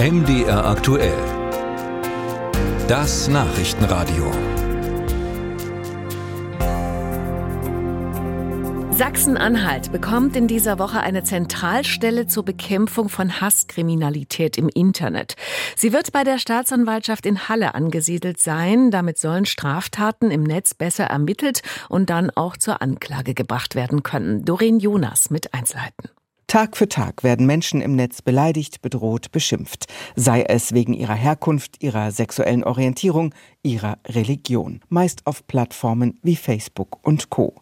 MDR aktuell. Das Nachrichtenradio. Sachsen-Anhalt bekommt in dieser Woche eine Zentralstelle zur Bekämpfung von Hasskriminalität im Internet. Sie wird bei der Staatsanwaltschaft in Halle angesiedelt sein. Damit sollen Straftaten im Netz besser ermittelt und dann auch zur Anklage gebracht werden können. Doreen Jonas mit Einzelheiten. Tag für Tag werden Menschen im Netz beleidigt, bedroht, beschimpft, sei es wegen ihrer Herkunft, ihrer sexuellen Orientierung, ihrer Religion, meist auf Plattformen wie Facebook und Co.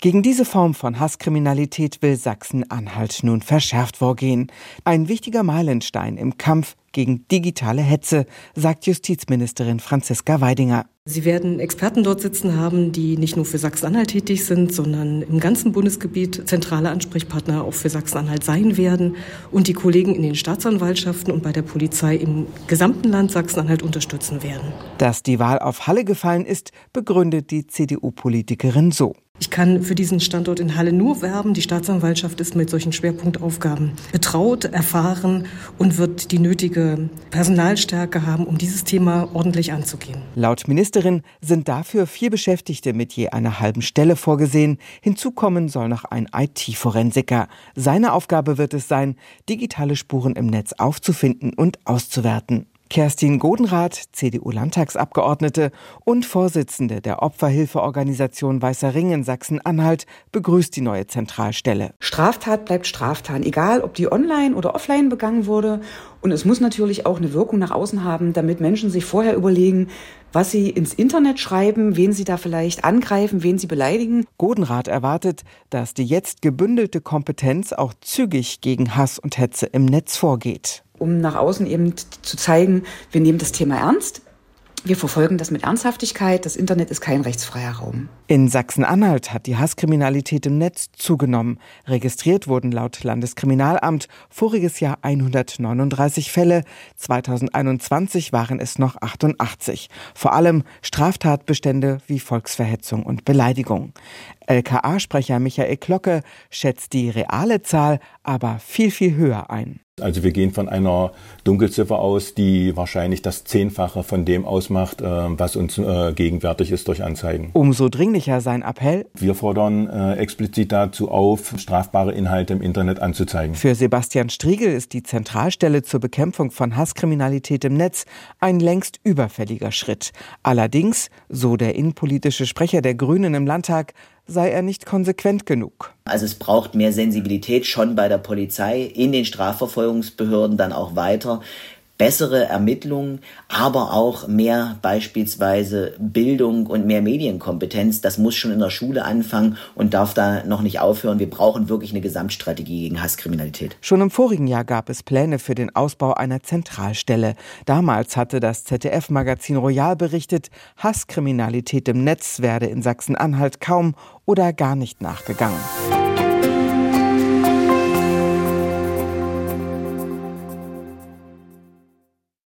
Gegen diese Form von Hasskriminalität will Sachsen-Anhalt nun verschärft vorgehen. Ein wichtiger Meilenstein im Kampf gegen digitale Hetze, sagt Justizministerin Franziska Weidinger. Sie werden Experten dort sitzen haben, die nicht nur für Sachsen-Anhalt tätig sind, sondern im ganzen Bundesgebiet zentrale Ansprechpartner auch für Sachsen-Anhalt sein werden und die Kollegen in den Staatsanwaltschaften und bei der Polizei im gesamten Land Sachsen-Anhalt unterstützen werden. Dass die Wahl auf Halle gefallen ist, begründet die CDU-Politikerin so. Ich kann für diesen Standort in Halle nur werben. Die Staatsanwaltschaft ist mit solchen Schwerpunktaufgaben betraut, erfahren und wird die nötige Personalstärke haben, um dieses Thema ordentlich anzugehen. Laut Ministerin sind dafür vier Beschäftigte mit je einer halben Stelle vorgesehen. Hinzukommen soll noch ein IT-Forensiker. Seine Aufgabe wird es sein, digitale Spuren im Netz aufzufinden und auszuwerten. Kerstin Godenrath, CDU-Landtagsabgeordnete und Vorsitzende der Opferhilfeorganisation Weißer Ring in Sachsen-Anhalt, begrüßt die neue Zentralstelle. Straftat bleibt Straftat, egal ob die online oder offline begangen wurde. Und es muss natürlich auch eine Wirkung nach außen haben, damit Menschen sich vorher überlegen, was sie ins Internet schreiben, wen sie da vielleicht angreifen, wen sie beleidigen. Godenrath erwartet, dass die jetzt gebündelte Kompetenz auch zügig gegen Hass und Hetze im Netz vorgeht um nach außen eben zu zeigen, wir nehmen das Thema ernst. Wir verfolgen das mit Ernsthaftigkeit. Das Internet ist kein rechtsfreier Raum. In Sachsen-Anhalt hat die Hasskriminalität im Netz zugenommen. Registriert wurden laut Landeskriminalamt voriges Jahr 139 Fälle. 2021 waren es noch 88. Vor allem Straftatbestände wie Volksverhetzung und Beleidigung. LKA-Sprecher Michael Glocke schätzt die reale Zahl aber viel, viel höher ein. Also wir gehen von einer Dunkelziffer aus, die wahrscheinlich das Zehnfache von dem ausmacht, äh, was uns äh, gegenwärtig ist durch Anzeigen. Umso dringlicher sein Appell. Wir fordern äh, explizit dazu auf, strafbare Inhalte im Internet anzuzeigen. Für Sebastian Striegel ist die Zentralstelle zur Bekämpfung von Hasskriminalität im Netz ein längst überfälliger Schritt. Allerdings, so der innenpolitische Sprecher der Grünen im Landtag, sei er nicht konsequent genug. Also es braucht mehr Sensibilität schon bei der Polizei, in den Strafverfolgungsbehörden dann auch weiter bessere Ermittlungen, aber auch mehr beispielsweise Bildung und mehr Medienkompetenz. Das muss schon in der Schule anfangen und darf da noch nicht aufhören. Wir brauchen wirklich eine Gesamtstrategie gegen Hasskriminalität. Schon im vorigen Jahr gab es Pläne für den Ausbau einer Zentralstelle. Damals hatte das ZDF-Magazin Royal berichtet, Hasskriminalität im Netz werde in Sachsen-Anhalt kaum oder gar nicht nachgegangen.